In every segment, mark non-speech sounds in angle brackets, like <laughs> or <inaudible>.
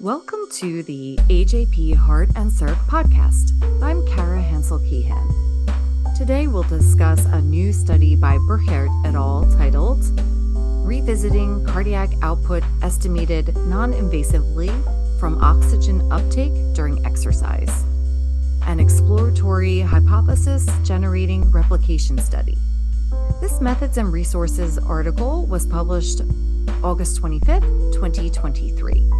Welcome to the AJP Heart and Circ podcast. I'm Kara Hansel Keehan. Today we'll discuss a new study by Burchert et al. titled Revisiting Cardiac Output Estimated Non Invasively from Oxygen Uptake During Exercise, an exploratory hypothesis generating replication study. This Methods and Resources article was published August 25th, 2023.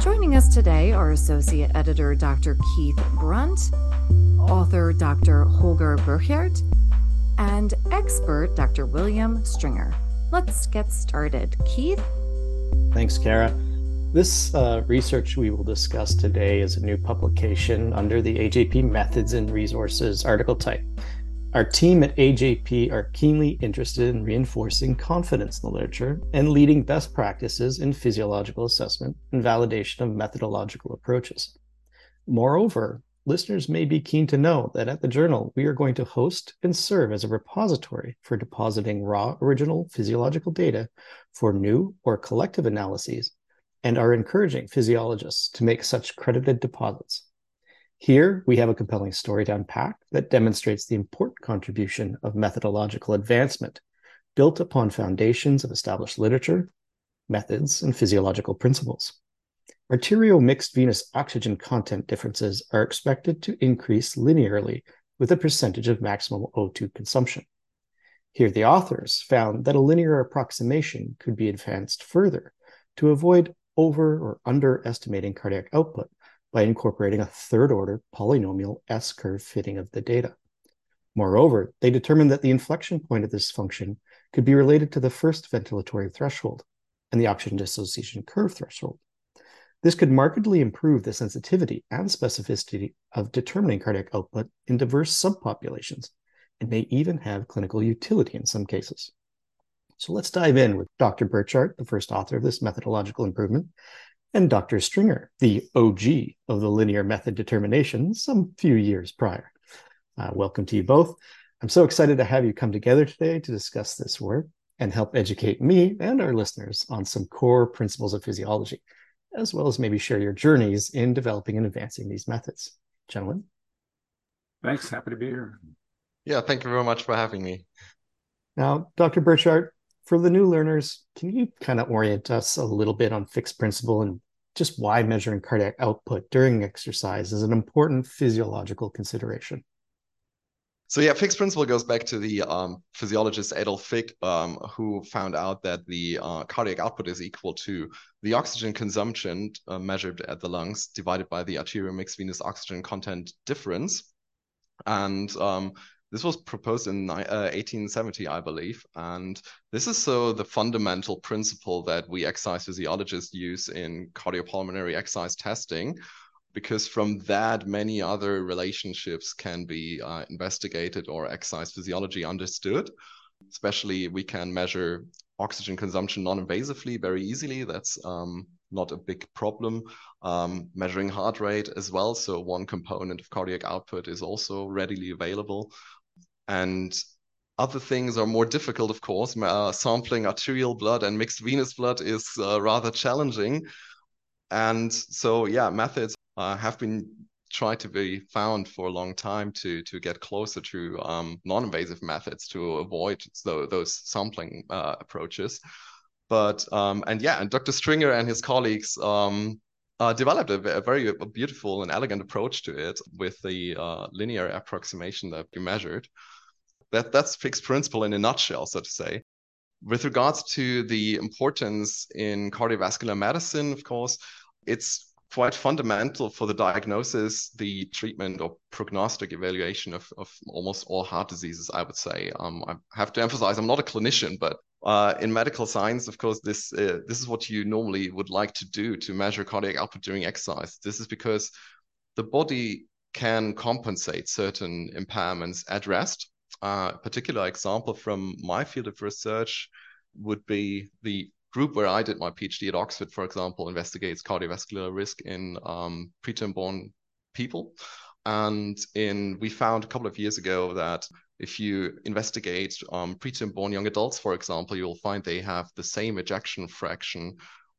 Joining us today are Associate Editor Dr. Keith Brunt, author Dr. Holger Burchert, and expert Dr. William Stringer. Let's get started. Keith? Thanks, Kara. This uh, research we will discuss today is a new publication under the AJP Methods and Resources article type. Our team at AJP are keenly interested in reinforcing confidence in the literature and leading best practices in physiological assessment and validation of methodological approaches. Moreover, listeners may be keen to know that at the journal, we are going to host and serve as a repository for depositing raw original physiological data for new or collective analyses and are encouraging physiologists to make such credited deposits. Here, we have a compelling story to unpack that demonstrates the important contribution of methodological advancement built upon foundations of established literature, methods, and physiological principles. Arterial mixed venous oxygen content differences are expected to increase linearly with a percentage of maximum O2 consumption. Here, the authors found that a linear approximation could be advanced further to avoid over or underestimating cardiac output by incorporating a third order polynomial S curve fitting of the data. Moreover, they determined that the inflection point of this function could be related to the first ventilatory threshold and the oxygen dissociation curve threshold. This could markedly improve the sensitivity and specificity of determining cardiac output in diverse subpopulations and may even have clinical utility in some cases. So let's dive in with Dr. Burchert, the first author of this methodological improvement, and Dr. Stringer, the OG of the linear method determination some few years prior. Uh, welcome to you both. I'm so excited to have you come together today to discuss this work and help educate me and our listeners on some core principles of physiology, as well as maybe share your journeys in developing and advancing these methods. Gentlemen. Thanks. Happy to be here. Yeah, thank you very much for having me. Now, Dr. Burchert, for the new learners, can you kind of orient us a little bit on Fick's principle and just why measuring cardiac output during exercise is an important physiological consideration? So yeah, Fick's principle goes back to the um, physiologist Adolf Fick, um, who found out that the uh, cardiac output is equal to the oxygen consumption uh, measured at the lungs divided by the arterial mixed venous oxygen content difference. And um, this was proposed in uh, 1870, I believe. And this is so the fundamental principle that we exercise physiologists use in cardiopulmonary exercise testing, because from that, many other relationships can be uh, investigated or exercise physiology understood. Especially, we can measure oxygen consumption non invasively very easily. That's um, not a big problem. Um, measuring heart rate as well. So, one component of cardiac output is also readily available. And other things are more difficult, of course. Uh, sampling arterial blood and mixed venous blood is uh, rather challenging. And so, yeah, methods uh, have been tried to be found for a long time to to get closer to um, non-invasive methods to avoid those sampling uh, approaches. But um, and yeah, and Dr. Stringer and his colleagues um, uh, developed a, a, very beautiful and elegant approach to it with the uh, linear approximation that we measured that that's Fick's principle in a nutshell, so to say. With regards to the importance in cardiovascular medicine, of course, it's quite fundamental for the diagnosis, the treatment, or prognostic evaluation of, of almost all heart diseases, I would say. Um, I have to emphasize I'm not a clinician, but uh, in medical science, of course, this uh, this is what you normally would like to do to measure cardiac output during exercise. This is because the body can compensate certain impairments at rest uh, a particular example from my field of research would be the group where I did my PhD at Oxford, for example, investigates cardiovascular risk in um, preterm born people. And in we found a couple of years ago that if you investigate um, preterm born young adults, for example, you'll find they have the same ejection fraction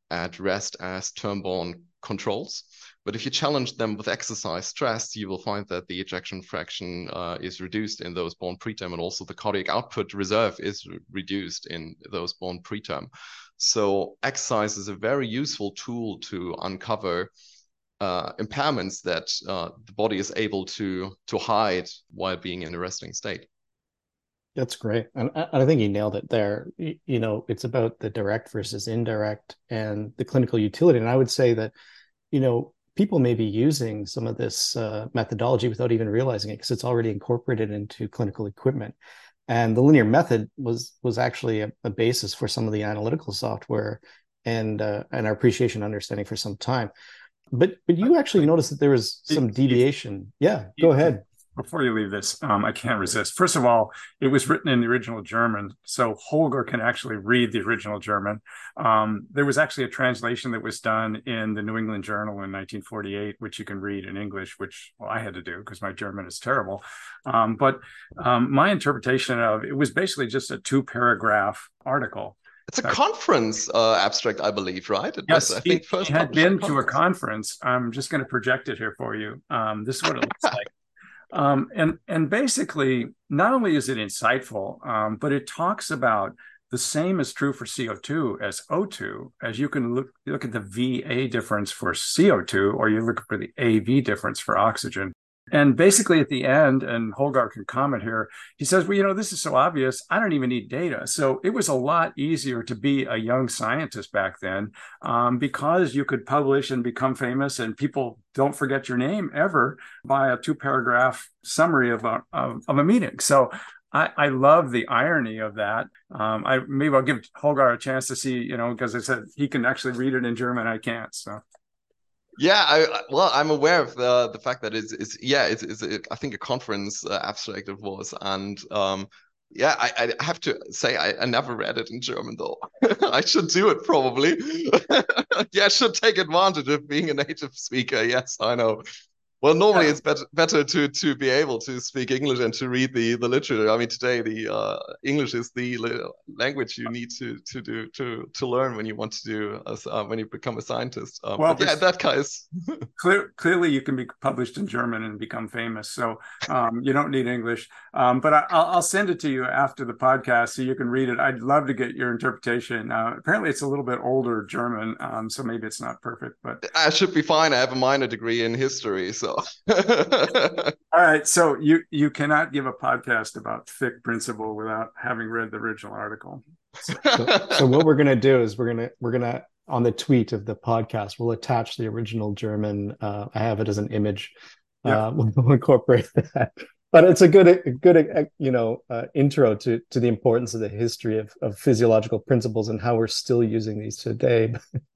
at rest as term born controls. But if you challenge them with exercise stress, you will find that the ejection fraction uh, is reduced in those born preterm, and also the cardiac output reserve is re reduced in those born preterm. So exercise is a very useful tool to uncover uh, impairments that uh, the body is able to to hide while being in a resting state. That's great, and I think you nailed it there. You know, it's about the direct versus indirect and the clinical utility. And I would say that, you know, people may be using some of this uh, methodology without even realizing it because it's already incorporated into clinical equipment. And the linear method was was actually a, a basis for some of the analytical software and uh, and our appreciation understanding for some time. But but you actually noticed that there was some deviation. Yeah, go ahead. Before you leave this, um, I can't resist. First of all, it was written in the original German, so Holger can actually read the original German. Um, there was actually a translation that was done in the New England Journal in 1948, which you can read in English, which well, I had to do because my German is terrible. Um, but um, my interpretation of it was basically just a two paragraph article it's a conference uh, abstract, I believe, right? It yes, was, I think first he had been to a conference. I'm just going to project it here for you. Um, this is what it looks <laughs> like. Um, and and basically, not only is it insightful, um, but it talks about the same is true for CO2 as O2, as you can look look at the VA difference for CO2, or you look for the AV difference for oxygen. And basically, at the end, and Holger can comment here, he says, Well, you know, this is so obvious. I don't even need data. So it was a lot easier to be a young scientist back then um, because you could publish and become famous, and people don't forget your name ever by a two paragraph summary of a, of, of a meeting. So I, I, love the irony of that. Um, I maybe I'll give Holger a chance to see, you know, because I said he can actually read it in German. I can't. So yeah, I, well, I'm aware of the the fact that it's, it's yeah, it's, it's I think a conference uh, abstract it was, and um, yeah, I, I have to say I, I never read it in German though. <laughs> I should do it probably. <laughs> yeah, I should take advantage of being a native speaker. Yes, I know. Well, normally yeah. it's better better to to be able to speak English and to read the the literature. I mean, today the uh, English is the language you need to to do to to learn when you want to do as, uh, when you become a scientist. Um, well, yeah, that case. <laughs> clear, clearly, you can be published in German and become famous, so um, you don't need English. Um, but I, will send it to you after the podcast so you can read it. I'd love to get your interpretation. Uh, apparently, it's a little bit older German, um, so maybe it's not perfect, but I should be fine. I have a minor degree in history, so. <laughs> All right. So you you cannot give a podcast about Fick principle without having read the original article. <laughs> So, so what we're gonna do is we're gonna we're gonna on the tweet of the podcast we'll attach the original German. Uh, I have it as an image. Yeah. Uh, <laughs> we'll incorporate that but it's a good a good uh, you know uh, intro to to the importance of the history of, of physiological principles and how we're still using these today. <laughs>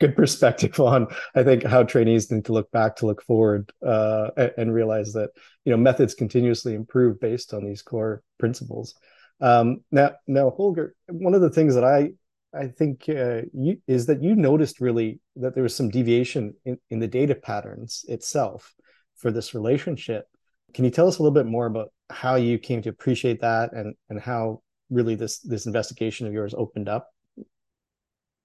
Good perspective on i think how trainees need to look back to look forward uh, and, realize that you know methods continuously improve based on these core principles. Um, now now holger one of the things that i i think uh, you, is that you noticed really that there was some deviation in, in the data patterns itself for this relationship can you tell us a little bit more about how you came to appreciate that and and how really this this investigation of yours opened up?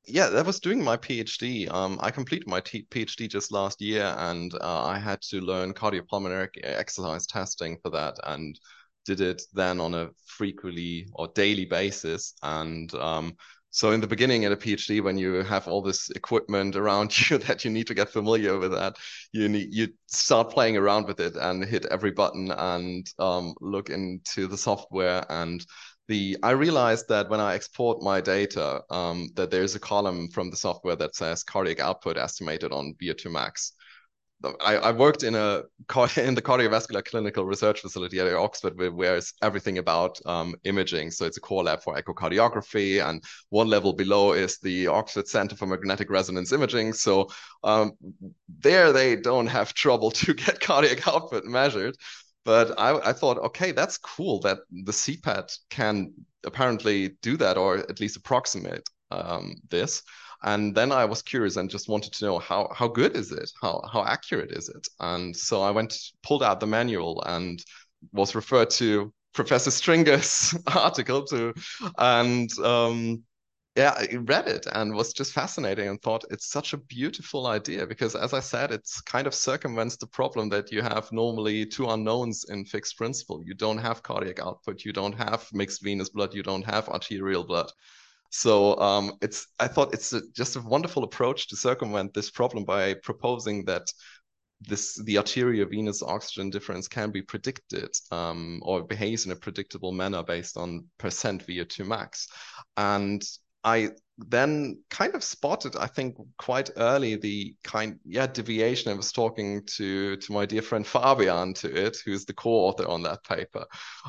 Yeah, that was doing my PhD. Um, I completed my t- PhD just last year, and uh, I had to learn cardiopulmonary exercise testing for that, and did it then on a frequently or daily basis. And um, so in the beginning at a PhD, when you have all this equipment around <laughs> you that you need to get familiar with that, you need you start playing around with it and hit every button and um, look into the software and the I realized that when I export my data, um, that there's a column from the software that says cardiac output estimated on VO2 max. I, I, worked in a <laughs> in the cardiovascular clinical research facility at Oxford, where it's everything about um, imaging. So it's a core lab for echocardiography, and one level below is the Oxford Center for Magnetic Resonance Imaging. So um, there, they don't have trouble <laughs> to get cardiac output measured. But I, I thought, okay, that's cool that the CPET can apparently do that, or at least approximate um, this. And then I was curious and just wanted to know how how good is it? How how accurate is it? And so I went pulled out the manual and was referred to Professor Stringer's <laughs> article too, and um, yeah, I read it and was just fascinating and thought it's such a beautiful idea because, as I said, it's kind of circumvents the problem that you have normally two unknowns in Fick's principle. You don't have cardiac output, you don't have mixed venous blood, you don't have arterial blood. So um, it's I thought it's a, just a wonderful approach to circumvent this problem by proposing that this the arterial venous oxygen difference can be predicted um, or behaves in a predictable manner based on percent VO2 max. And I then kind of spotted, I think, quite early the kind yeah deviation. I was talking to to my dear friend Fabian to it, who's the co-author on that paper,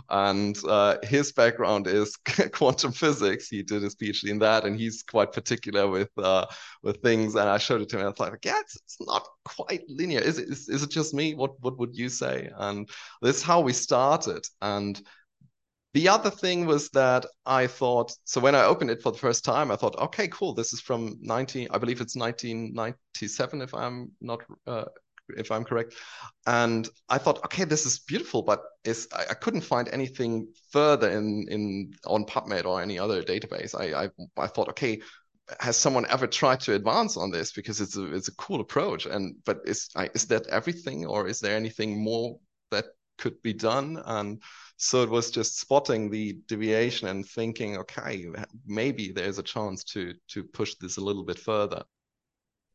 and uh, his background is <laughs> quantum physics. He did his PhD in that, and he's quite particular with uh, with things. And I showed it to him, and I was like, yeah, it's, it's not quite linear. Is it? Is, is it just me? What what would you say? And this is how we started, and the other thing was that I thought, so when I opened it for the first time, I thought, okay, cool. This is from 19, I believe it's 1997, if I'm not, uh, if I'm correct. And I thought, okay, this is beautiful, but is I, I, couldn't find anything further in in on PubMed or any other database. I I, I thought, okay, has someone ever tried to advance on this because it's a it's a cool approach and but is is that everything or is there anything more that could be done and so it was just spotting the deviation and thinking, okay, maybe there's a chance to to push this a little bit further.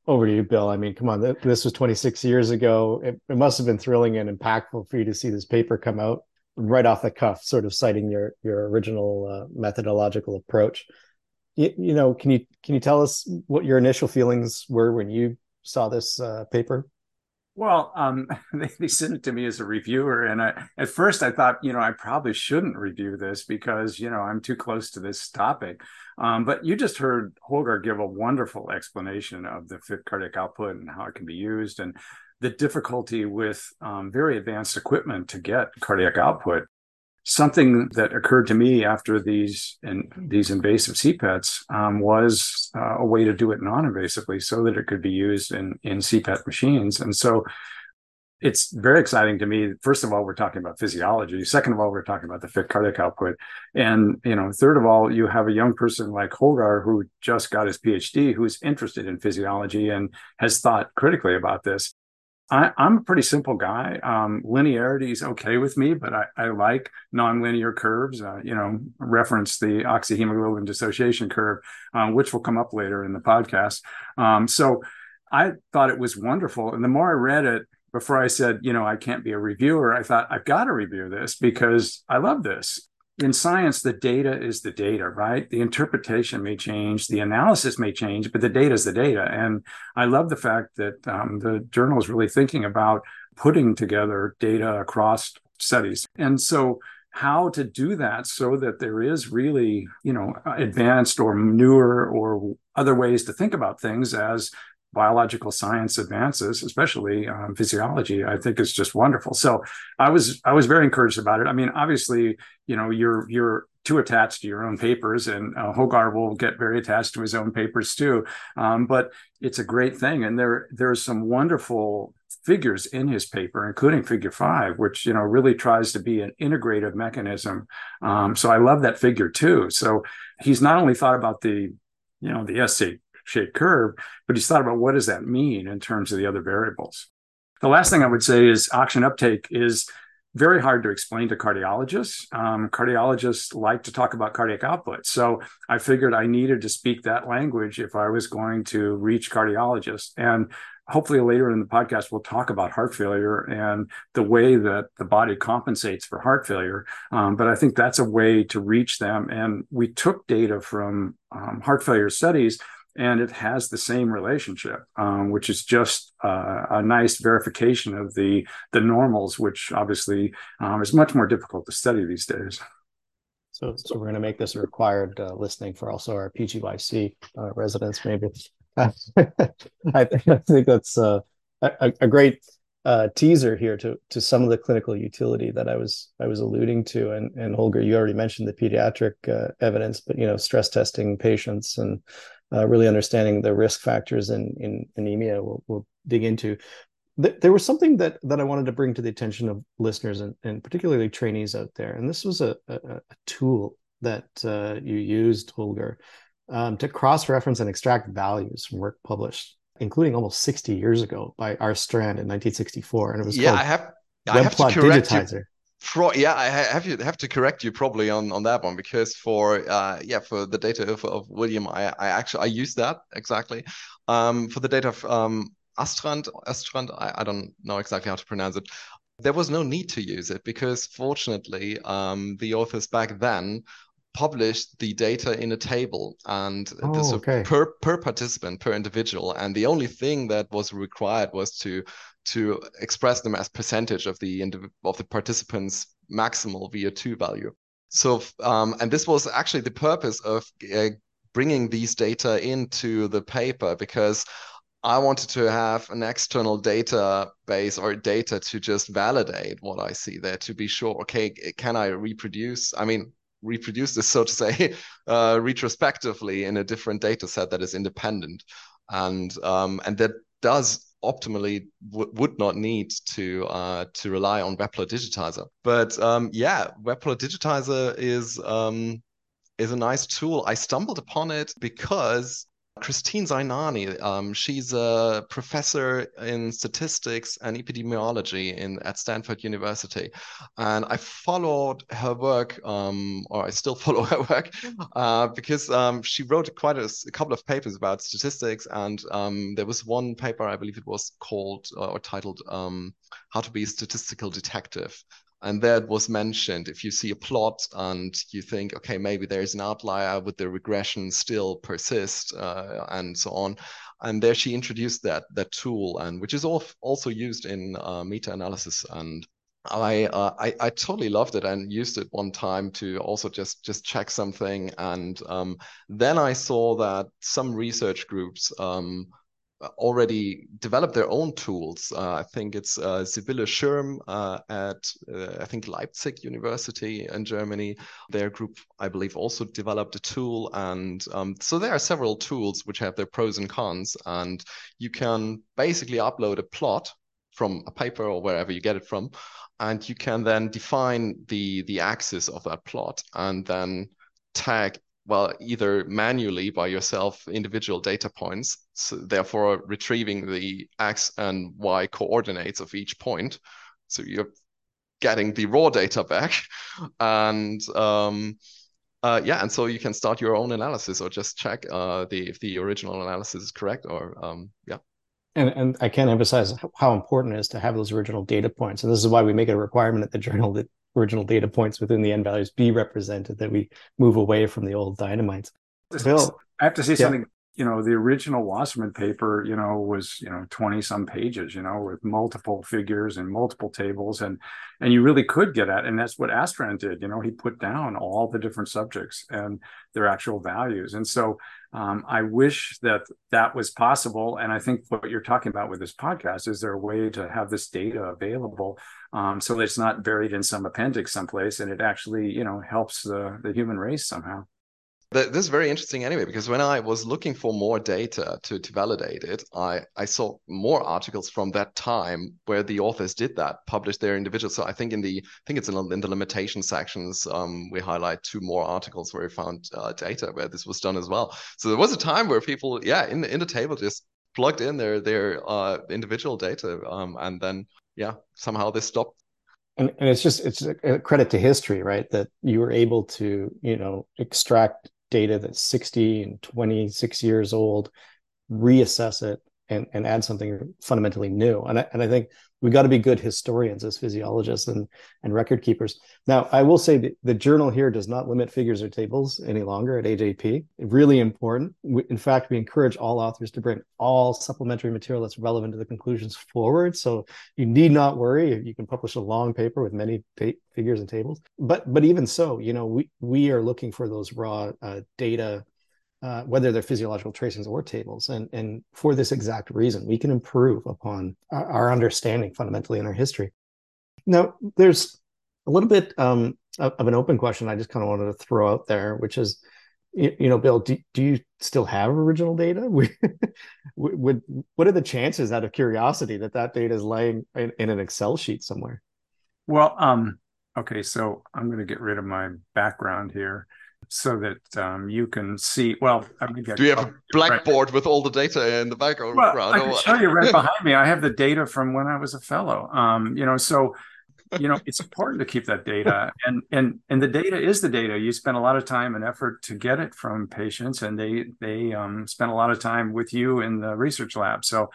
Over to you, Bill. I mean, come on, this was 26 years ago. It, it must have been thrilling and impactful for you to see this paper come out right off the cuff, sort of citing your your original uh, methodological approach. You, you, know, can you can you tell us what your initial feelings were when you saw this uh, paper? Well, um, <laughs> they, they, sent it to me as a reviewer, and I, at first I thought, you know, I probably shouldn't review this because you know I'm too close to this topic. Um, but you just heard Holger give a wonderful explanation of the Fick cardiac output and how it can be used, and the difficulty with um, very advanced equipment to get cardiac output something that occurred to me after these and these invasive CPETs um, was uh, a way to do it non-invasively so that it could be used in in CPET machines. And so it's very exciting to me. First of all, we're talking about physiology. Second of all, we're talking about the Fick cardiac output. And you know, third of all, you have a young person like Holger who just got his PhD, who's interested in physiology and has thought critically about this. I, am a pretty simple guy. Um, linearity is okay with me, but I, I like nonlinear curves. Uh, you know, reference the oxyhemoglobin dissociation curve, uh, which will come up later in the podcast. Um, so I thought it was wonderful, and the more I read it, before I said, you know, I can't be a reviewer, I thought I've got to review this because I love this in science, the data is the data, right? The interpretation may change, the analysis may change, but the data is the data. And I love the fact that um, the journal is really thinking about putting together data across studies. And so, how to do that so that there is really, you know, advanced or newer or other ways to think about things as biological science advances, especially um, physiology, I think is just wonderful. So I was I was very encouraged about it. I mean, obviously, you know, you're you're too attached to your own papers, and uh, Holger will get very attached to his own papers too. Um, but it's a great thing, and there there's some wonderful figures in his paper, including Figure Five, which you know really tries to be an integrative mechanism. Um, so I love that figure too. So he's not only thought about the you know the S shaped curve, but he's thought about what does that mean in terms of the other variables. The last thing I would say is oxygen uptake is very hard to explain to cardiologists. Um, cardiologists like to talk about cardiac output. So I figured I needed to speak that language if I was going to reach cardiologists. And hopefully later in the podcast we'll talk about heart failure and the way that the body compensates for heart failure um, but i think that's a way to reach them and we took data from um, heart failure studies and it has the same relationship, um, which is just uh, a nice verification of the the normals, which obviously um, is much more difficult to study these days. So, so we're going to make this a required uh, listening for also our PGYC uh, residents, maybe. <laughs> I, I, think that's uh, a, a great uh, teaser here to to some of the clinical utility that I was I was alluding to, and and Holger, you already mentioned the pediatric uh, evidence, but you know, stress testing patients and uh, really understanding the risk factors in, in anemia we'll, we'll dig into there was something that that I wanted to bring to the attention of listeners and, and particularly trainees out there. And this was a, a, a tool that uh, you used, Holger, um, to cross-reference and extract values from work published, including almost 60 years ago by Astrand in 1964. And it was yeah, called I have, I have to correct Digitizer. You. For, yeah, I have you have to correct you probably on on that one because for uh yeah for the data of, of William I I actually I use that exactly um for the data of um Astrand, Astrand, I, I don't know exactly how to pronounce it. There was no need to use it because fortunately, um, the authors back then published the data in a table and Oh, this okay. per per participant per individual and the only thing that was required was to to express them as percentage of the of the participants maximal VO2 value so um, and this was actually the purpose of uh, bringing these data into the paper because I wanted to have an external database or data to just validate what I see there to be sure, okay, can I reproduce? I mean, reproduce this, so to say, <laughs> uh, retrospectively in a different data set that is independent. And um, and that does optimally would not need to uh, to rely on Webplot Digitizer. But um, yeah, Webplot Digitizer is um, is a nice tool. I stumbled upon it because Kristin Sainani, um, she's a professor in statistics and epidemiology in at Stanford University, and I followed her work, um, or I still <laughs> follow her work, uh, because um, she wrote quite a, a, couple of papers about statistics, and um, there was one paper I believe it was called uh, or titled um, "How to Be a Statistical Detective," and that was mentioned. If you see a plot and you think okay maybe there's an outlier would the regression still persist? Uh, and so on. And there she introduced that that tool and which is also used in uh, meta-analysis. And I, uh, I, I totally loved it and used it one time to also just just check something. And um, then I saw that some research groups um, already developed their own tools. Uh, I think it's uh, Sibylle Schirm uh, at uh, I think Leipzig University in Germany. Their group, I believe, also developed a tool, and um, so there are several tools which have their pros and cons. And you can basically upload a plot from a paper or wherever you get it from, and you can then define the the axis of that plot, and then tag well, either manually by yourself individual data points, so therefore retrieving the x and y coordinates of each point. So you're getting the raw data back, <laughs> and um, uh, yeah, and so you can start your own analysis or just check uh, the if the original analysis is correct or um, yeah. And, and I can't emphasize how important it is to have those original data points. And this is why we make it a requirement at the journal that original data points within the n values be represented, that we move away from the old dynamites. Bill, I have to say yeah. something. You know, the original Wasserman paper, you know, was you know twenty some pages, you know, with multiple figures and multiple tables, and and you really could get at, and that's what Astrand did. You know, he put down all the different subjects and their actual values, and so um, I wish that that was possible. And I think what you're talking about with this podcast is there a way to have this data available um, so that it's not buried in some appendix someplace and it actually you know helps the, the human race somehow this is very interesting anyway because when i was looking for more data to, to validate it i i saw more articles from that time where the authors did that published their individual so i think in the i think it's in, in the limitation sections um, we highlight two more articles where we found uh, data where this was done as well so there was a time where people yeah in the in the table just plugged in their their uh, individual data um, and then yeah, somehow this stopped. And, and it's just it's a credit to history, right? That you were able to you know extract data that's 60 and 26 years old, reassess it, and and add something fundamentally new. And I, and I think we've got to be good historians as physiologists and and record keepers. Now, I will say that the journal here does not limit figures or tables any longer at AJP. Really important. In fact, we encourage all authors to bring all supplementary material that's relevant to the conclusions forward. So you need not worry. You can publish a long paper with many figures and tables. But but even so, you know, we we are looking for those raw uh, data uh, whether they're physiological tracings or tables. And, and for this exact reason, we can improve upon our, our understanding fundamentally in our history. Now, there's a little bit um, of, an open question I just kind of wanted to throw out there, which is you, you know, Bill, do, do you still have original data? <laughs> Would, what are the chances, out of curiosity, that that data is laying in, in an Excel sheet somewhere? Well, um, okay, so I'm going to get rid of my background here so that um, you can see. Well, I mean, do you have a blackboard right. with all the data in the background? Well, I can show you right <laughs> behind me. I have the data from when I was a fellow. Um, you know, so you know it's important to keep that data <laughs> and and and the data is the data you spend a lot of time and effort to get it from patients and they they um, spend a lot of time with you in the research lab so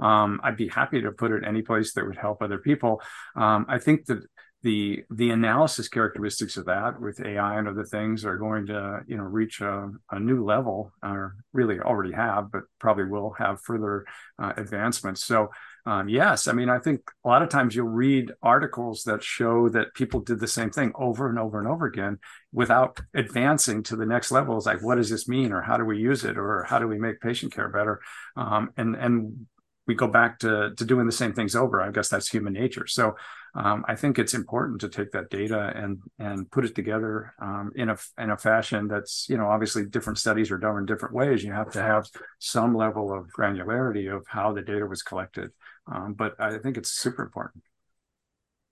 um, i'd be happy to put it any place that would help other people um, i think that the the analysis characteristics of that with AI and other things are going to you know reach a, a new level, or really already have, but probably will have further uh, advancements. So um, yes, I mean I think a lot of times you'll read articles that show that people did the same thing over and over and over again without advancing to the next level. It's like what does this mean, or how do we use it, or how do we make patient care better? Um, and and we go back to to doing the same things over. I guess that's human nature. So um, I think it's important to take that data and and put it together um, in a in a fashion that's you know obviously different studies are done in different ways. You have to have some level of granularity of how the data was collected, um, but I think it's super important.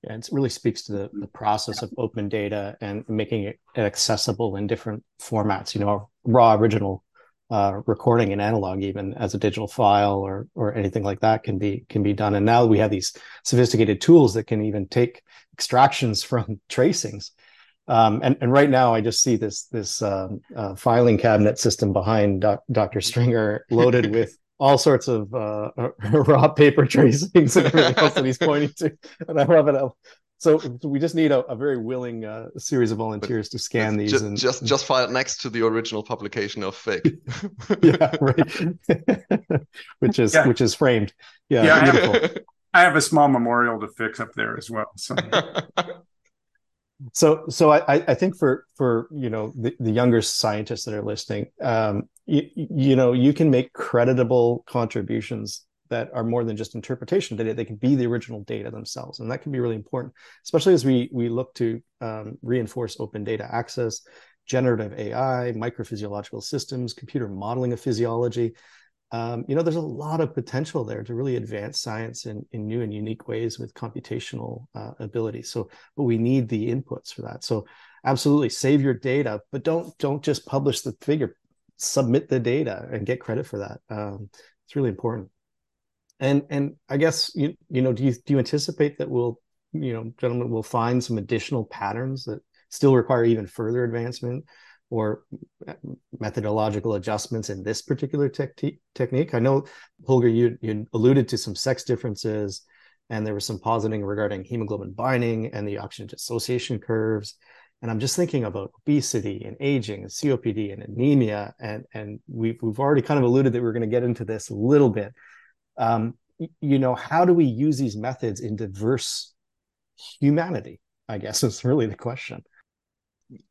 Yeah, it really speaks to the, the process of open data and making it accessible in different formats. You know, raw original uh, recording an analog even as a digital file or or anything like that can be can be done and now we have these sophisticated tools that can even take extractions <laughs> from tracings um, and and right now I just see this this um, uh, filing cabinet system behind doc, Dr. Stringer <laughs> loaded with all sorts of uh, <laughs> raw paper tracings and everything else that he's pointing to, and I love it. So we just need a, a very willing uh, series of volunteers but to scan these just, and just just file next to the original publication of Fick <laughs> yeah, right. <laughs> which is yeah. which is framed. Yeah, yeah I have, I have, a small memorial to Fick up there as well. So. <laughs> so so I, I think for for you know the, the younger scientists that are listening um you, you know you can make creditable contributions that are more than just interpretation data they can be the original data themselves. And that can be really important especially as we we look to um, reinforce open data access generative ai microphysiological systems computer modeling of physiology. Um, you know there's a lot of potential there to really advance science in, in new and unique ways with computational uh, ability so but we need the inputs for that. So absolutely save your data but don't don't just publish the figure. Submit the data and get credit for that. Um, it's really important and and I guess you you know do you do you anticipate that we'll you know gentlemen will find some additional patterns that still require even further advancement or methodological adjustments in this particular te- technique? I know Holger you you alluded to some sex differences and there was some positing regarding hemoglobin binding and the oxygen dissociation curves. And I'm just thinking about obesity and aging and COPD and anemia. And and we've we've already kind of alluded that we're going to get into this a little bit um, you know how do we use these methods in diverse humanity i guess is really the question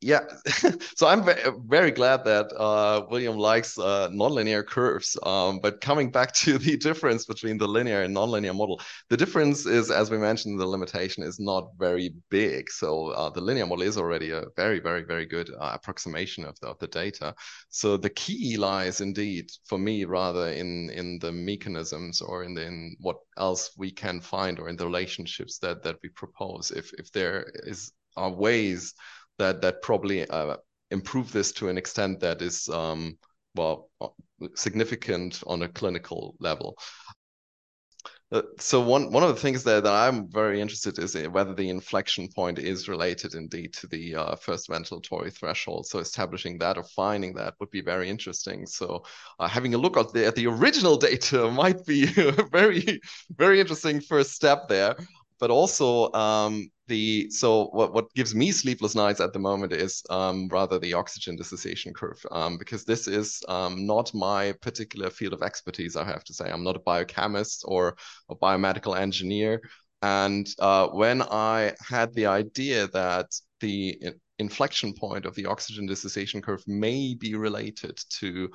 yeah. <laughs> So i'm very glad that uh, william likes uh, nonlinear curves um, but coming back <laughs> to the difference between the linear and nonlinear model the difference is as we mentioned the limitation is not very big. So uh, the linear model is already a very very very good uh, approximation of the, of the data. So the key lies indeed for me rather in in the mechanisms or in the, in what else we can find or in the relationships that that we propose. If if there is are ways that that probably uh, improve this to an extent that is um, well uh, significant on a clinical level. Uh, so one one of the things that, that I'm very interested is whether the inflection point is related indeed to the uh, first ventilatory threshold. So establishing that or finding that would be very interesting. So uh, having a look at the at the original <laughs> data might be a <laughs> very very interesting first step there but also um, the so what what gives me sleepless nights at the moment is um, rather the oxygen dissociation curve um, because this is um, not my particular field of expertise. I have to say I'm not a biochemist or a biomedical engineer. And uh, when I had the idea that the inflection point of the oxygen dissociation curve may be related to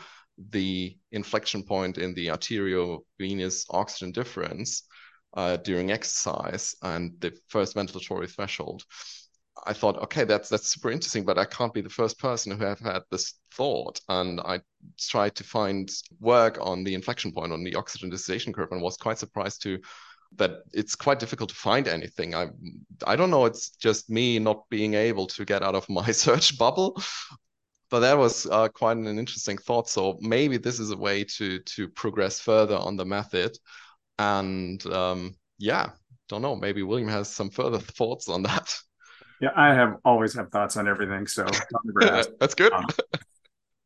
the inflection point in the arteriovenous oxygen difference, uh, during exercise and the first ventilatory threshold. I thought, okay, that's that's super interesting, but I can't be the first person who have had this thought. And I tried to find work on the inflection point on the oxygen dissociation curve, and was quite surprised to that it's quite difficult to find anything. I I don't know. It's just me not being able to get out of my <laughs> search bubble. But that was uh, quite an interesting thought. So maybe this is a way to to progress further on the method. And um, yeah, don't know. Maybe William has some further thoughts on that. Yeah, I have always have thoughts on everything. So <laughs> that's good. Um,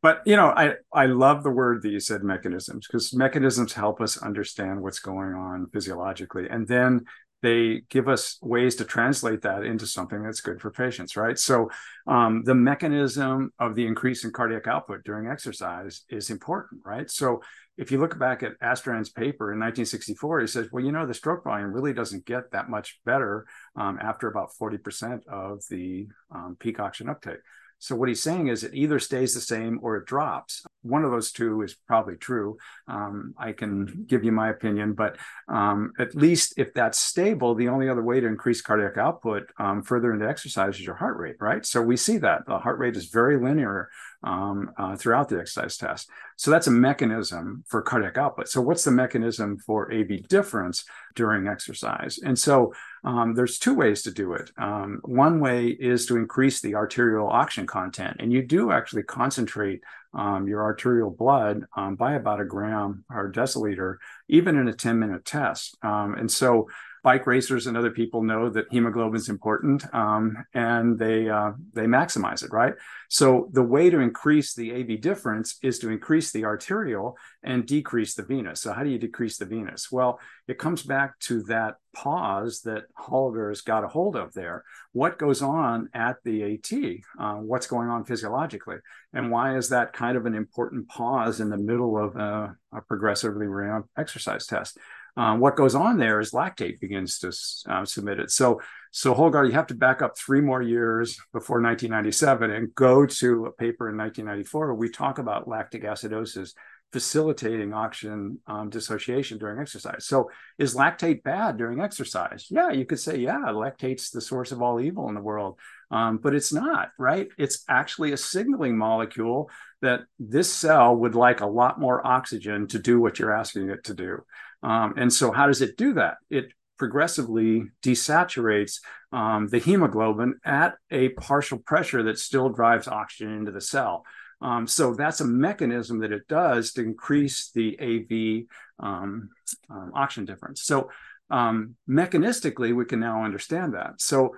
but you know, I I love the word that you said mechanisms because mechanisms help us understand what's going on physiologically, and then they give us ways to translate that into something that's good for patients, right? So, um, the mechanism of the increase in cardiac output during exercise is important, right? So, if you look back at Astrand's paper in 1964, he says, well, you know, the stroke volume really doesn't get that much better um, after about 40% of the um, peak oxygen uptake. So what he's saying is it either stays the same or it drops. One of those two is probably true. Um, I can give you my opinion, but um, at least if that's stable, the only other way to increase cardiac output um, further into exercise is your heart rate, right? So we see that the heart rate is very linear um, uh, throughout the exercise test. So that's a mechanism for cardiac output. So what's the mechanism for AV difference during exercise? And so um, there's two ways to do it. Um, one way is to increase the arterial oxygen content, and you do actually concentrate um, your arterial blood um, by about a gram or deciliter, even in a 10 minute test. Um, and so bike racers and other people know that hemoglobin is important um, and they uh, they maximize it right? So the way to increase the av difference is to increase the arterial and decrease the venous. So how do you decrease the venous? Well it comes back to that pause that Holger has got a hold of there. What goes on at the at uh, what's going on physiologically? And why is that kind of an important pause in the middle of a, a progressively ramped exercise test um, what goes on there is lactate begins to uh, submit it. So, so Holger, you have to back up three more years before 1997 and go to a paper in 1994 where we talk about lactic acidosis facilitating oxygen um, dissociation during exercise. So, is lactate bad during exercise? Yeah, you could say, yeah, lactate's the source of all evil in the world. Um, but it's not, right? It's actually a signaling molecule that this cell would like a lot more oxygen to do what you're asking it to do. Um, and so, how does it do that? It progressively desaturates um, the hemoglobin at a partial pressure that still drives oxygen into the cell. Um, so that's a mechanism that it does to increase the AV um, um, oxygen difference. So um, mechanistically, we can now understand that. So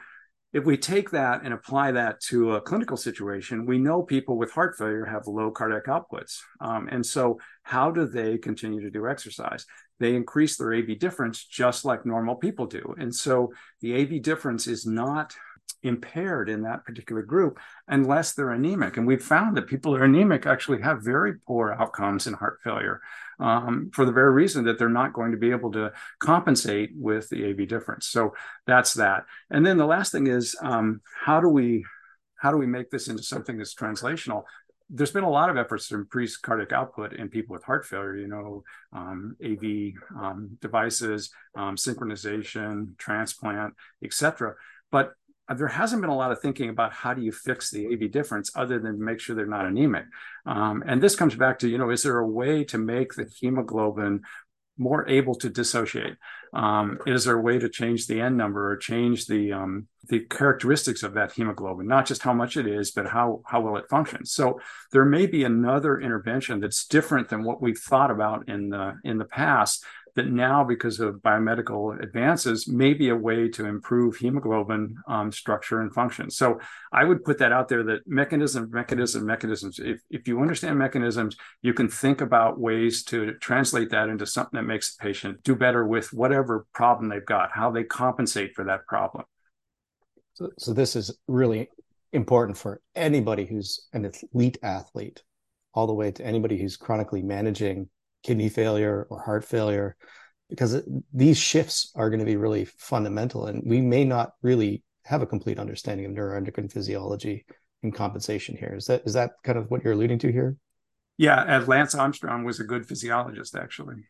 if we take that and apply that to a clinical situation, we know people with heart failure have low cardiac outputs. Um, and so, how do they continue to do exercise? They increase their AV difference just like normal people do. And so, the AV difference is not impaired in that particular group unless they're anemic. And we've found that people who are anemic actually have very poor outcomes in heart failure um, for the very reason that they're not going to be able to compensate with the AV difference. So that's that. And then the last thing is um, how do we how do we make this into something that's translational? There's been a lot of efforts to increase cardiac output in people with heart failure. You know, um, AV um, devices, um, synchronization, transplant, etc. But uh, there hasn't been a lot of thinking about how do you fix the AV difference other than make sure they're not anemic. Um, and this comes back to, you know, is there a way to make the hemoglobin more able to dissociate? Um, is there a way to change the N number or change the um, the characteristics of that hemoglobin, not just how much it is, but how how well it functions? So there may be another intervention that's different than what we've thought about in the in the past that now, because of biomedical advances, may be a way to improve hemoglobin um, structure and function. So I would put that out there that mechanism, mechanism, mechanisms. If, if you understand mechanisms, you can think about ways to translate that into something that makes the patient do better with whatever problem they've got, how they compensate for that problem. So, so this is really important for anybody who's an elite athlete, all the way to anybody who's chronically managing kidney failure or heart failure because these shifts are going to be really fundamental and we may not really have a complete understanding of neuroendocrine physiology and compensation here is that is that kind of what you're alluding to here yeah and lance armstrong was a good physiologist actually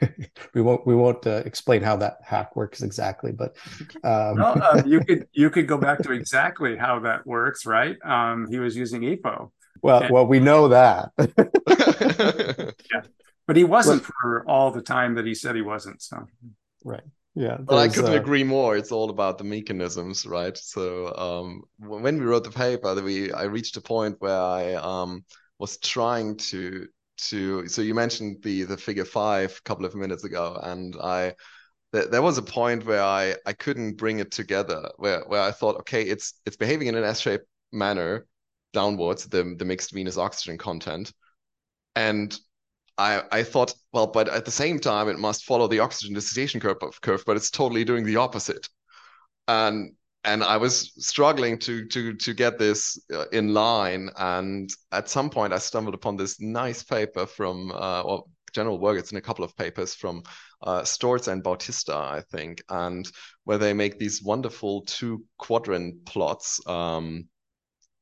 <laughs> we won't we won't uh, explain how that hack works exactly, but um... well, uh, you <laughs> could you could go back to exactly how that works, right? Um, he was using EPO. Well, and... well, we know that. <laughs> yeah, but he wasn't right. for all the time that he said he wasn't. So right. Yeah. Well, I couldn't uh... agree more. It's all about the mechanisms, right? So um, when we wrote the paper, we I reached a point where I um, was trying to to so you mentioned the the figure five a couple of minutes ago and i th- there was a point where i i couldn't bring it together where where i thought okay it's it's behaving in an s-shaped manner downwards the the mixed venous oxygen content and I, I thought, well, but at the same time, it must follow the oxygen dissociation curve, curve, but it's totally doing the opposite. And and I was struggling to to to get this uh, in line. And at some point, I stumbled upon this nice paper from uh, or general work. It's in a couple of papers from uh, Storz and Bautista, I think, and where they make these wonderful two quadrant plots um,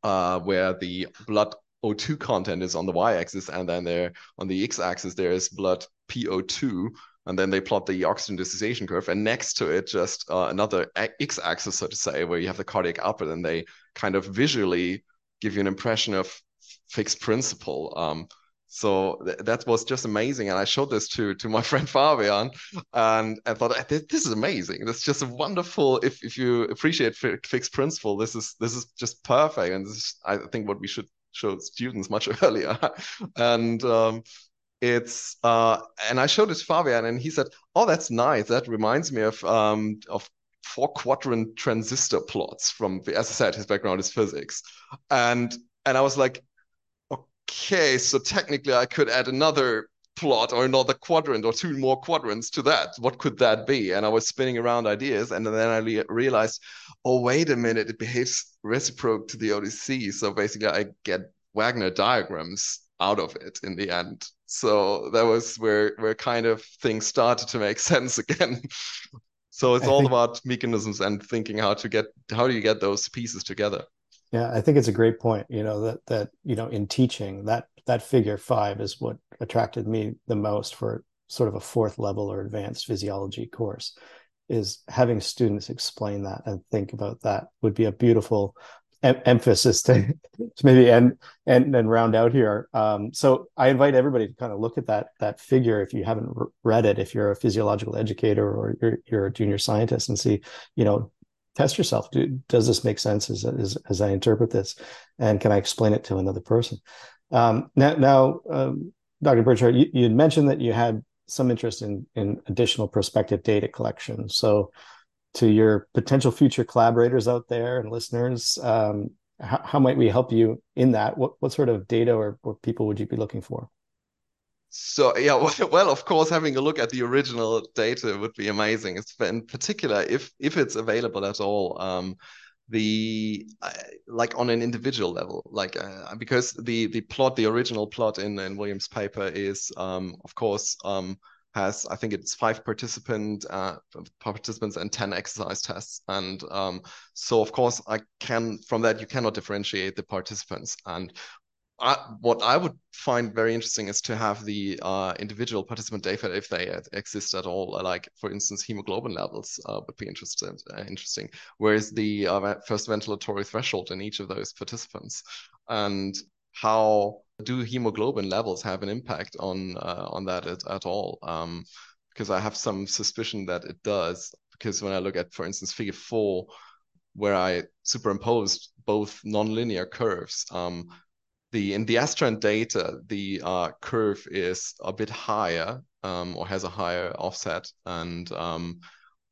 uh, where the blood O2 content is on the y-axis, and then there on the x-axis there is blood PO2, and then they plot the oxygen dissociation curve. And next to it just uh, another x-axis so to say where you have the cardiac output and they kind of visually give you an impression of Fick's principle. Um, so th- that was just amazing and i showed this to to my <laughs> friend fabian and i thought this, this is amazing. It's just a wonderful if, if you appreciate Fick's principle this is this is just perfect and this is i think what we should show students much <laughs> earlier. And um, it's uh, and I showed it to Fabian, and he said, "Oh, that's nice. That reminds me of um, of four quadrant transistor plots from the as I said, his background is physics, and and I was like, okay, so technically I could add another plot or another quadrant or two more quadrants to that. What could that be? And I was spinning around ideas, and then I re- realized, oh, wait a minute, it behaves reciprocal to the ODC. So basically, I get Wagner diagrams out of it in the end. So that was where where kind of things started to make <laughs> sense again. so it's I all think, about mechanisms and thinking how to get how do you get those pieces together. Yeah, I think it's a great point. You know that that you know in teaching that that figure five is what attracted me the most for sort of a fourth level or advanced physiology course is having students explain that and think about that would be a beautiful em- emphasis to, <laughs> to maybe end and and round out here. Um, so I invite everybody to kind of look at that that figure if you haven't read it, if you're a physiological educator or you're, you're a junior scientist, and see, you know, test yourself. Do, does this make sense as, as as I interpret this, and can I explain it to another person? Um, now, now um, Dr. Burchert, you, mentioned that you had some interest in in additional prospective data collection. So to your potential future collaborators out there and listeners um, how, how, might we help you in that what, what sort of data or, or people would you be looking for so yeah <laughs> well of course having a look at the original data would be amazing in particular if if it's available at all um, the uh, like on an individual level like uh, because the the plot the original plot in in williams paper is um, of course um, has I think it's five participant uh, participants and ten exercise tests, and um, so of course I can from that you cannot differentiate the participants. And I, what I would find very interesting is to have the uh, individual participant data if they exist at all. Like for instance, hemoglobin levels uh, would be interesting. Uh, interesting. Whereas the uh, first ventilatory threshold in each of those participants, and how do hemoglobin levels have an impact on uh, on that at, at all? Um, because I have some suspicion that it does. Because when I look at, for instance, Figure four, where I superimposed both nonlinear curves, um, the in the Astrand data, the uh, curve is a bit higher um, or has a higher offset, and um,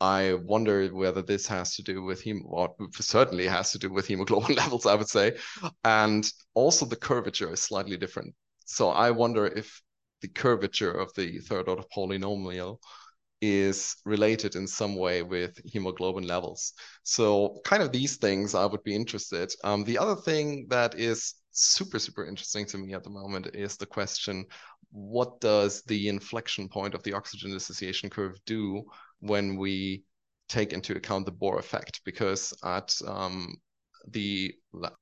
I wonder whether this has to do with him, or certainly has to do with hemoglobin <laughs> levels, I would say. And also the curvature is slightly different. So I wonder if the curvature of the third order polynomial is related in some way with hemoglobin levels. So kind of these things I would be interested. Um, the other thing that is super, super interesting to me at the moment is the question, what does the inflection point of the oxygen dissociation curve do when we take into account the Bohr effect, because at um, the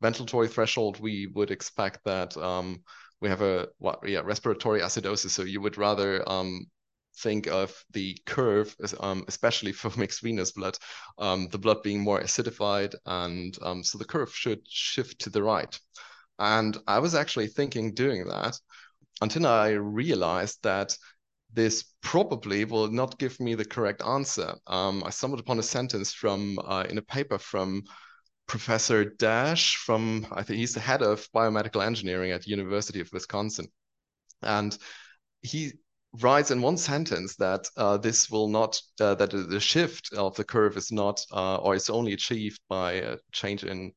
ventilatory threshold, we would expect that um, we have a what, yeah, respiratory acidosis. So you would rather um, think of the curve, um, especially for <laughs> mixed venous blood, um, the blood being more acidified, and um, so the curve should shift to the right. And I was actually thinking doing that until I realized that this probably will not give me the correct answer. Um, I stumbled upon a sentence from uh, in a paper from Professor Dash from I think he's the head of biomedical engineering at University of Wisconsin, and he writes in one sentence that uh, this will not uh, that the shift of the curve is not uh, or is only achieved by a change in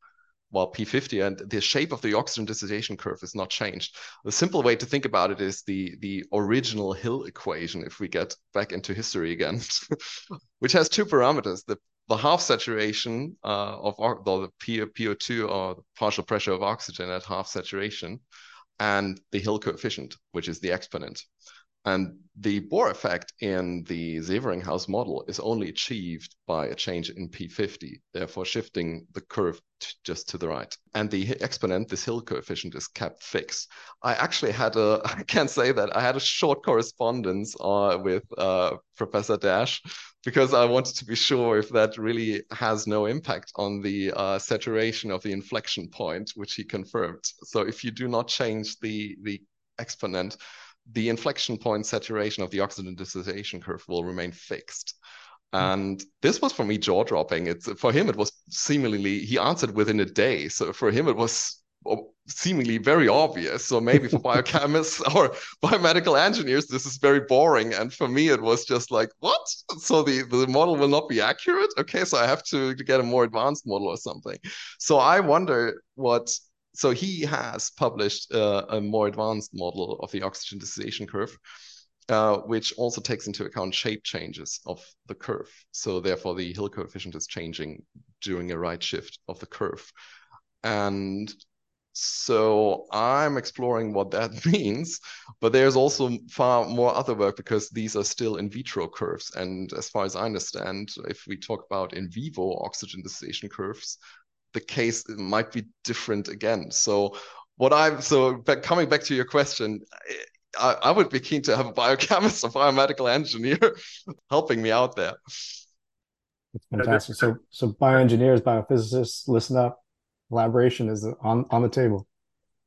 well p50 and the shape of the oxygen dissociation curve is not changed the simple way to think about it is the the original hill equation if we get back into history again <laughs> which has two parameters the the half saturation uh, of the PO2 or the partial pressure of oxygen at half saturation and the Hill coefficient, which is the exponent. And the Bohr effect in the Severinghaus model is only achieved by a change in P50, therefore shifting the curve just to the right. And the exponent, this Hill coefficient, is kept fixed. I actually had a, <laughs> I can't say that, I had a short correspondence uh, with uh, Professor Dash because I wanted to be sure if that really has no impact on the uh, saturation of the inflection point, which he confirmed. So if you do not change the, the exponent, the inflection point saturation of the oxygen dissociation curve will remain fixed. Hmm. And this was for me jaw dropping. It's for him, it was seemingly he answered within a day. So for him, it was seemingly very obvious. So maybe for <laughs> biochemists or biomedical engineers, this is very boring. And for me, it was just like, what? So the, the model will not be accurate? Okay, so I have to, to get a more advanced model or something. So I wonder what so he has published uh, a more advanced model of the oxygen dissociation curve, uh, which also takes into account shape changes of the curve. So therefore, the Hill coefficient is changing during a right shift of the curve. And so I'm exploring what that <laughs> means, but there's also far more other work because these are still in vitro curves. And as far as I understand, if we talk about in vivo oxygen dissociation curves, the case might be different again. So what I'm so back, coming back to your question, I, I, would be keen to have a biochemist, <laughs> a biomedical engineer <laughs> helping me out there. It's fantastic. So so bioengineers, biophysicists, listen up. Collaboration is on on the table.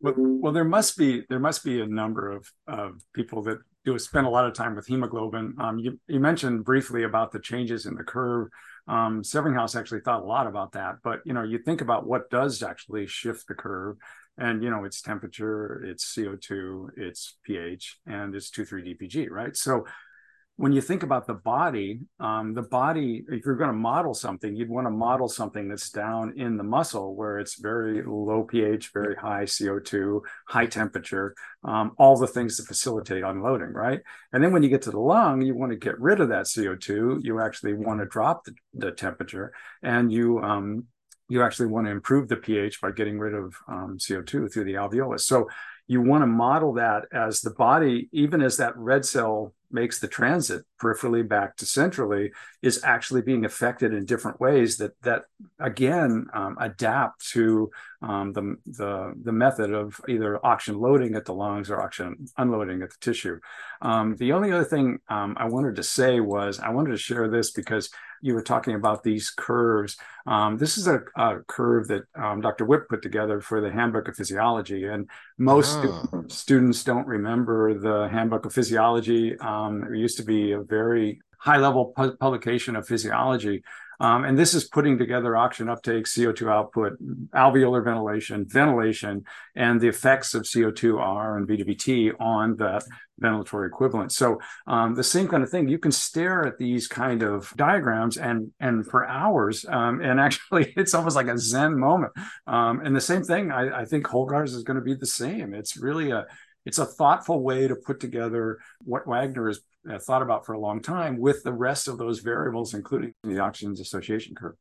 Well, well, there must be there must be a number of of people that do is spend a lot of time with hemoglobin. Um, you, you mentioned briefly about the changes in the curve um, Severinghaus actually thought a lot about that. But you know, you think about what does actually shift the curve, and you know, it's temperature, it's CO2, it's pH, and it's two three DPG, right? So when you think about the body, um, the body, if you're going to model something, you'd want to model something that's down in the muscle where it's very low pH, very high CO2, high temperature, um, all the things that facilitate unloading, right? And then when you get to the lung, you want to get rid of that CO2. You actually want to drop the, the temperature and you, um, you actually want to improve the pH by getting rid of um, CO2 through the alveolus. So you want to model that as the body, even as that red cell makes the transit peripherally back to centrally is actually being affected in different ways that that again um, adapt to um, the, the the method of either oxygen loading at the lungs or oxygen unloading at the tissue. Um, the only other thing um, I wanted to say was I wanted to share this because you were talking about these curves. Um, this is a, a curve that um, Dr. Whipp put together for the Handbook of Physiology, and most ah. students don't remember the Handbook of Physiology. Um, it used to be a very high level pu- publication of physiology. Um, and this is putting together oxygen uptake, CO2 output, alveolar ventilation, ventilation, and the effects of CO2R and VWT on that ventilatory equivalent. So um, the same kind of thing. You can stare at these kind of diagrams and and for hours, um, and <laughs> actually it's almost like a Zen moment. Um, and the same thing, I, I think Holger's is going to be the same. It's really a it's a thoughtful way to put together what Wagner has uh, thought about for a long time with the rest of those variables, including the oxygen dissociation curve.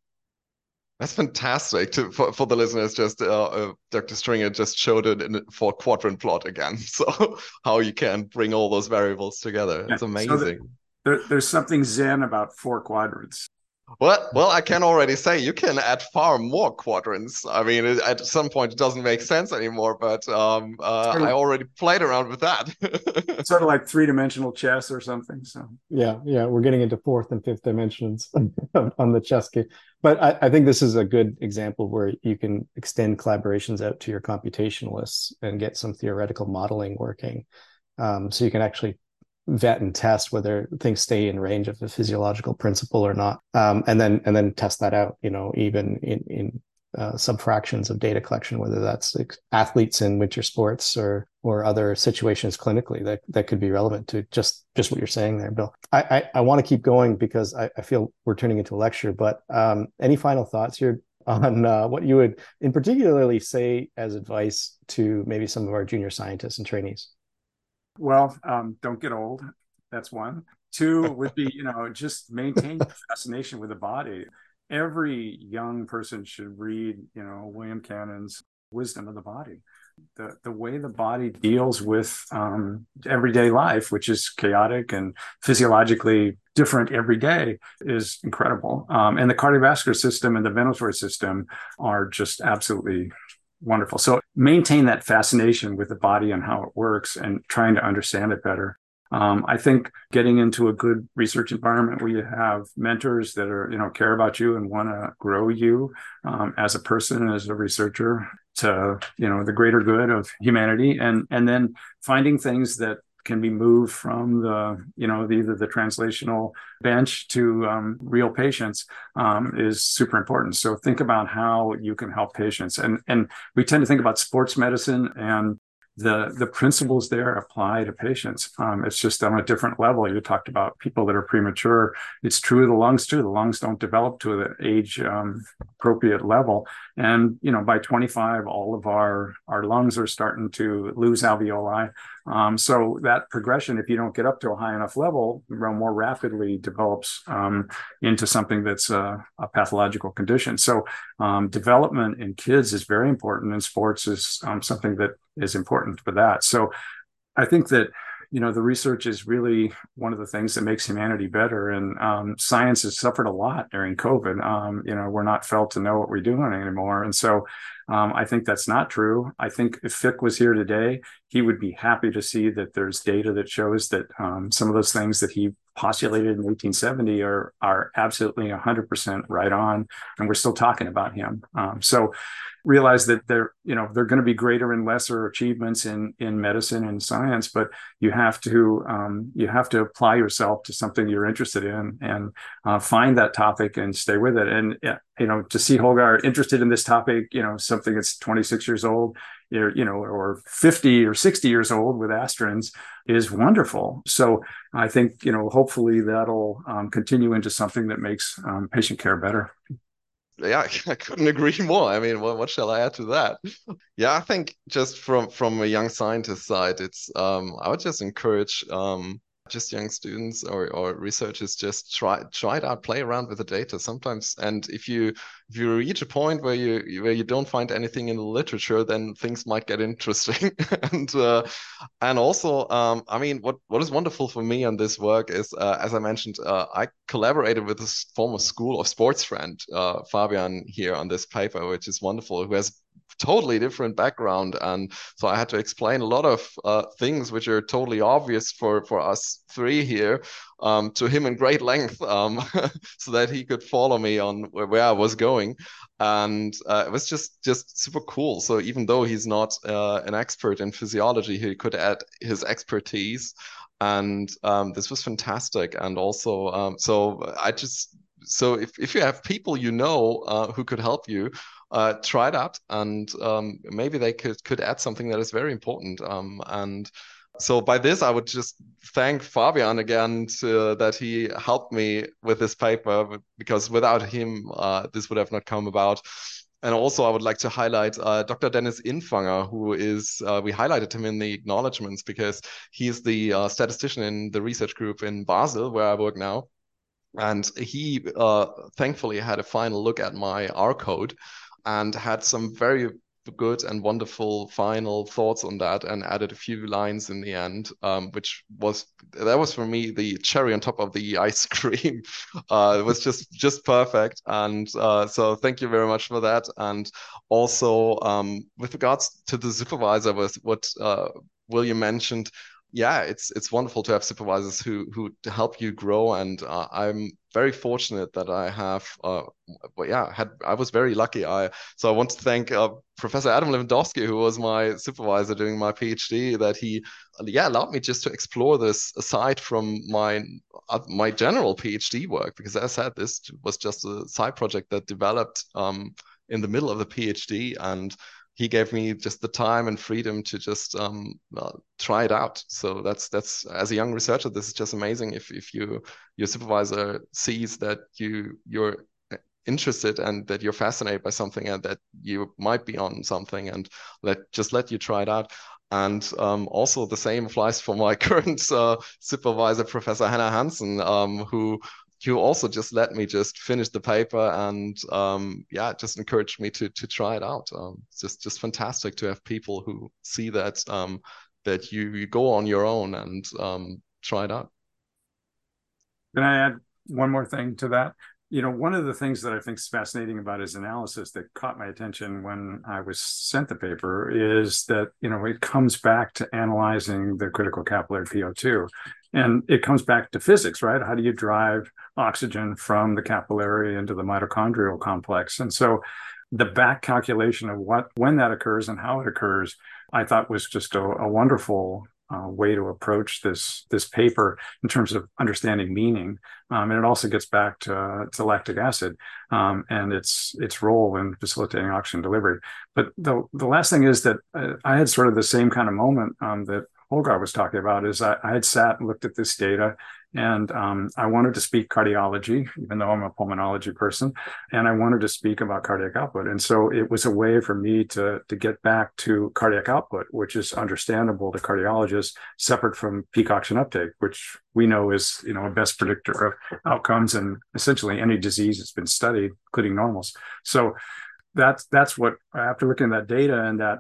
That's fantastic to, for, for the listeners. Just uh, uh, Dr. Stringer just showed it in for quadrant plot again. <laughs> So how you can bring all those variables together. It's amazing. So there, there's something zen about four quadrants. Well, well, I can already say you can add far more quadrants. I mean, it, at some point it doesn't make sense anymore, but um, uh, sort of, I already played around with that. sort of like three-dimensional chess or something. So yeah, yeah, we're getting into fourth and fifth dimensions <laughs> on the chess game. But I, I think this is a good example where you can extend collaborations out to your computationalists and get some theoretical modeling working. Um, so you can actually vet and test whether things stay in range of the physiological principle or not. Um, and then and then test that out you know even in in uh, subfractions of data collection whether that's athletes in winter sports or or other situations clinically that that could be relevant to just just what you're saying there bill. I i, I want to keep going because I, I feel we're turning into a lecture but um, any final thoughts here on uh, what you would in particularly say as advice to maybe some of our junior scientists and trainees well, um, don't get old. That's one. Two would be, <laughs> you know, just maintain fascination with the body. Every young person should read, you know, William Cannon's Wisdom of the Body. The, the way the body deals with um, everyday life, which is chaotic and physiologically different every day, is incredible. Um, and the cardiovascular system and the ventilatory system are just absolutely wonderful. So maintain that fascination with the body and how it works and trying to understand it better. Um, I think getting into a good research environment where you have mentors that are, you know, care about you and want to grow you um, as a person, as a researcher, to you know the greater good of humanity, and and then finding things that can be moved from the you know the, either the translational bench to um, real patients um, is super important so think about how you can help patients and and we tend to think about sports medicine and the the principles there apply to patients. Um, it's just on a different level. You talked about people that are premature. It's true of the lungs too. The lungs don't develop to the age um, appropriate level, and you know by 25, all of our our lungs are starting to lose alveoli. Um, so that progression, if you don't get up to a high enough level, more rapidly develops um, into something that's a, a pathological condition. So um, development in kids is very important, and sports is um, something that is important for that. So I think that you know the research is really one of the things that makes humanity better and um, science has suffered a lot during covid um, you know we're not felt to know what we're doing anymore and so um, i think that's not true. I think if fick was here today he would be happy to see that there's data that shows that um, some of those things that he postulated in 1870 are are absolutely 100% right on and we're still talking about him. Um, so realize that there you know there are going to be greater and lesser achievements in in medicine and science but you have to um, you have to apply yourself to something you're interested in and uh, find that topic and stay with it. And you know to see holger interested in this topic you know something that's 26 years old you know or 50 or 60 years old with astrand's is wonderful so i think you know hopefully that'll um, continue into something that makes um, patient care better yeah, <laughs> I couldn't agree more. I mean, what, what shall I add to that? Yeah, I think just from from a young scientist side, it's um, I would just encourage um, just young students or, or researchers just try try it out play around with the data sometimes. And if you if you reach a point where you where you don't find anything in the literature then things might get <laughs> interesting. And uh, and also um, i mean what what is wonderful for me on this work is uh, as i mentioned uh, i collaborated with this former school of sports friend uh, fabian here on this paper which is wonderful who has totally different background. And so i had to explain a lot of uh, things which are totally obvious for for us three here um, to him in great length um, <laughs> so that he could follow me on where, i was going. And uh, it was just just super cool. So even though he's not uh, an expert in physiology he could add his expertise. And um, this was fantastic. And also um, so i just so if, if you have people you know uh, who could help you uh, try that, and um, maybe they could could add something that is very important. Um, and so by this, I would just thank Fabian again to, that he helped me with this paper because without him, uh, this would have not come about. And also, I would like to highlight uh, Dr. Dennis Infanger, who is, uh, we highlighted him in the acknowledgements because he's the uh, statistician in the research group in Basel, where I work now. And he uh, thankfully had a final look at my R code and had some very good and wonderful final thoughts on that and added a few lines in the end, um, which was that was for me the cherry on top of the <laughs> ice cream. Uh, it was just just perfect, and uh, so thank you very much for that. And also um, with regards to the supervisor, was what uh, William mentioned yeah, it's it's wonderful to have supervisors who who help you grow, and uh, I'm very fortunate that I have. Uh, well, yeah, had I was very lucky. I so I want to thank uh, Professor Adam Lewandowski, who was my supervisor during my PhD, that he yeah allowed me just to explore this aside from my uh, my general PhD work, because as I said, this was just a side project that developed um, in the middle of the PhD, and he gave me just the time and freedom to just um, uh, try it out. So that's that's as a young researcher, this is just amazing. If if you your supervisor sees that you you're interested and that you're fascinated by something and that you might be on something and let just let you try it out. And um, also the same applies for my <laughs> current uh, supervisor, Professor Henner Hanssen, um, who you also just let me just finish the paper and um, yeah, just encouraged me to to try it out. Um, it's just just fantastic to have people who see that um, that you, you go on your own and um, try it out. Can I add one more thing to that? You know, one of the things that I think is fascinating about his analysis that caught my attention when I was sent the paper is that, you know, it comes back to analyzing the critical capillary PO2. And it comes back to physics, right? How do you drive oxygen from the capillary into the mitochondrial complex? And so the back calculation of what when that occurs and how it occurs, I thought was just a, a wonderful uh, way to approach this this paper in terms of understanding meaning, um, and it also gets back to, uh, to lactic acid um, and its its role in facilitating oxygen delivery. But the the last thing is that uh, I had sort of the same kind of moment um, that Holger was talking about is I, I, had sat and looked at this data and um, I wanted to speak cardiology, even though I'm a pulmonology person, and I wanted to speak about cardiac output. And so it was a way for me to, to get back to cardiac output, which is understandable to cardiologists, separate from peak oxygen uptake, which we know is you know a best predictor of outcomes and essentially any disease that's been studied, including normals. So that's that's what after looking at that data and that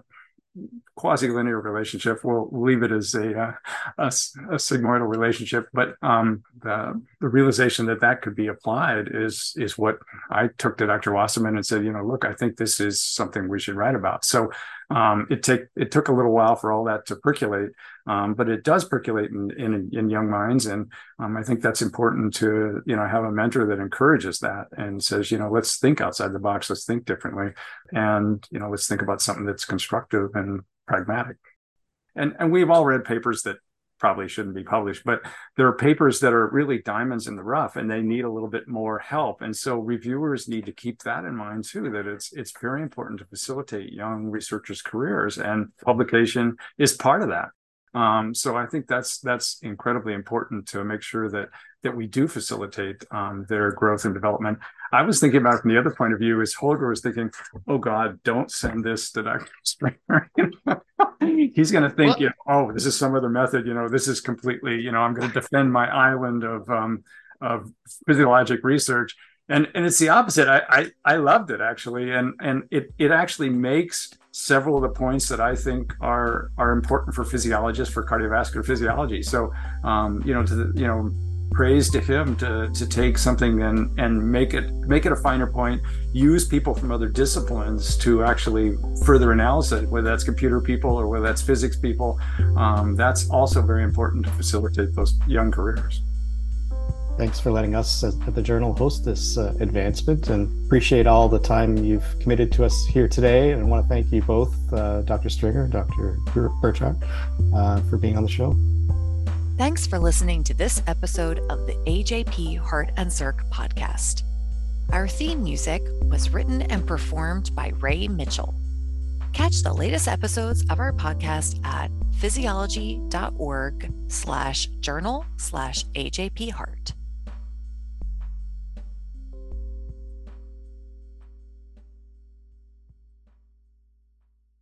quasi-linear relationship. We'll leave it as a uh, a, a, sigmoidal relationship, but um, the, the realization that that could be applied is is what I took to Dr. Wasserman and said, you know, look, I think this is something we should write about. So um, it take it took a little while for all that to percolate, um, but it does percolate in in, in young minds, and um, I think that's important to you know have a mentor that encourages that and says, you know, let's think outside the box, let's think differently, and you know, let's think about something that's constructive and pragmatic. And and we've all read papers that probably shouldn't be published, but there are papers that are really diamonds in the rough and they need a little bit more help. And so reviewers need to keep that in mind too, that it's it's very important to facilitate young researchers' careers and publication is part of that. Um, so I think that's that's incredibly important to make sure that that we do facilitate um, their growth and development. I was thinking about it from the other point of view is Holger was thinking, oh God, don't send this to Dr. Stringer. <laughs> He's going to think, you know, oh, this is some other method. You know, this is completely, you know, I'm going to defend my island of um, of physiologic research. And and it's the opposite. I, I I loved it actually, and and it it actually makes several of the points that I think are are important for physiologists for cardiovascular physiology. So, um, you know, to the, you know praise to him to to take something and and make it make it a finer point use people from other disciplines to actually further analysis it, whether that's computer people or whether that's physics people um, that's also very important to facilitate those young careers thanks for letting us at the journal host this uh, advancement and appreciate all the time you've committed to us here today and i want to thank you both uh, dr stringer and dr burchert uh, for being on the show Thanks for listening to this episode of the AJP Heart and Circ podcast. Our theme music was written and performed by Ray Mitchell. Catch the latest episodes of our podcast at physiology.org slash journal slash AJP Heart.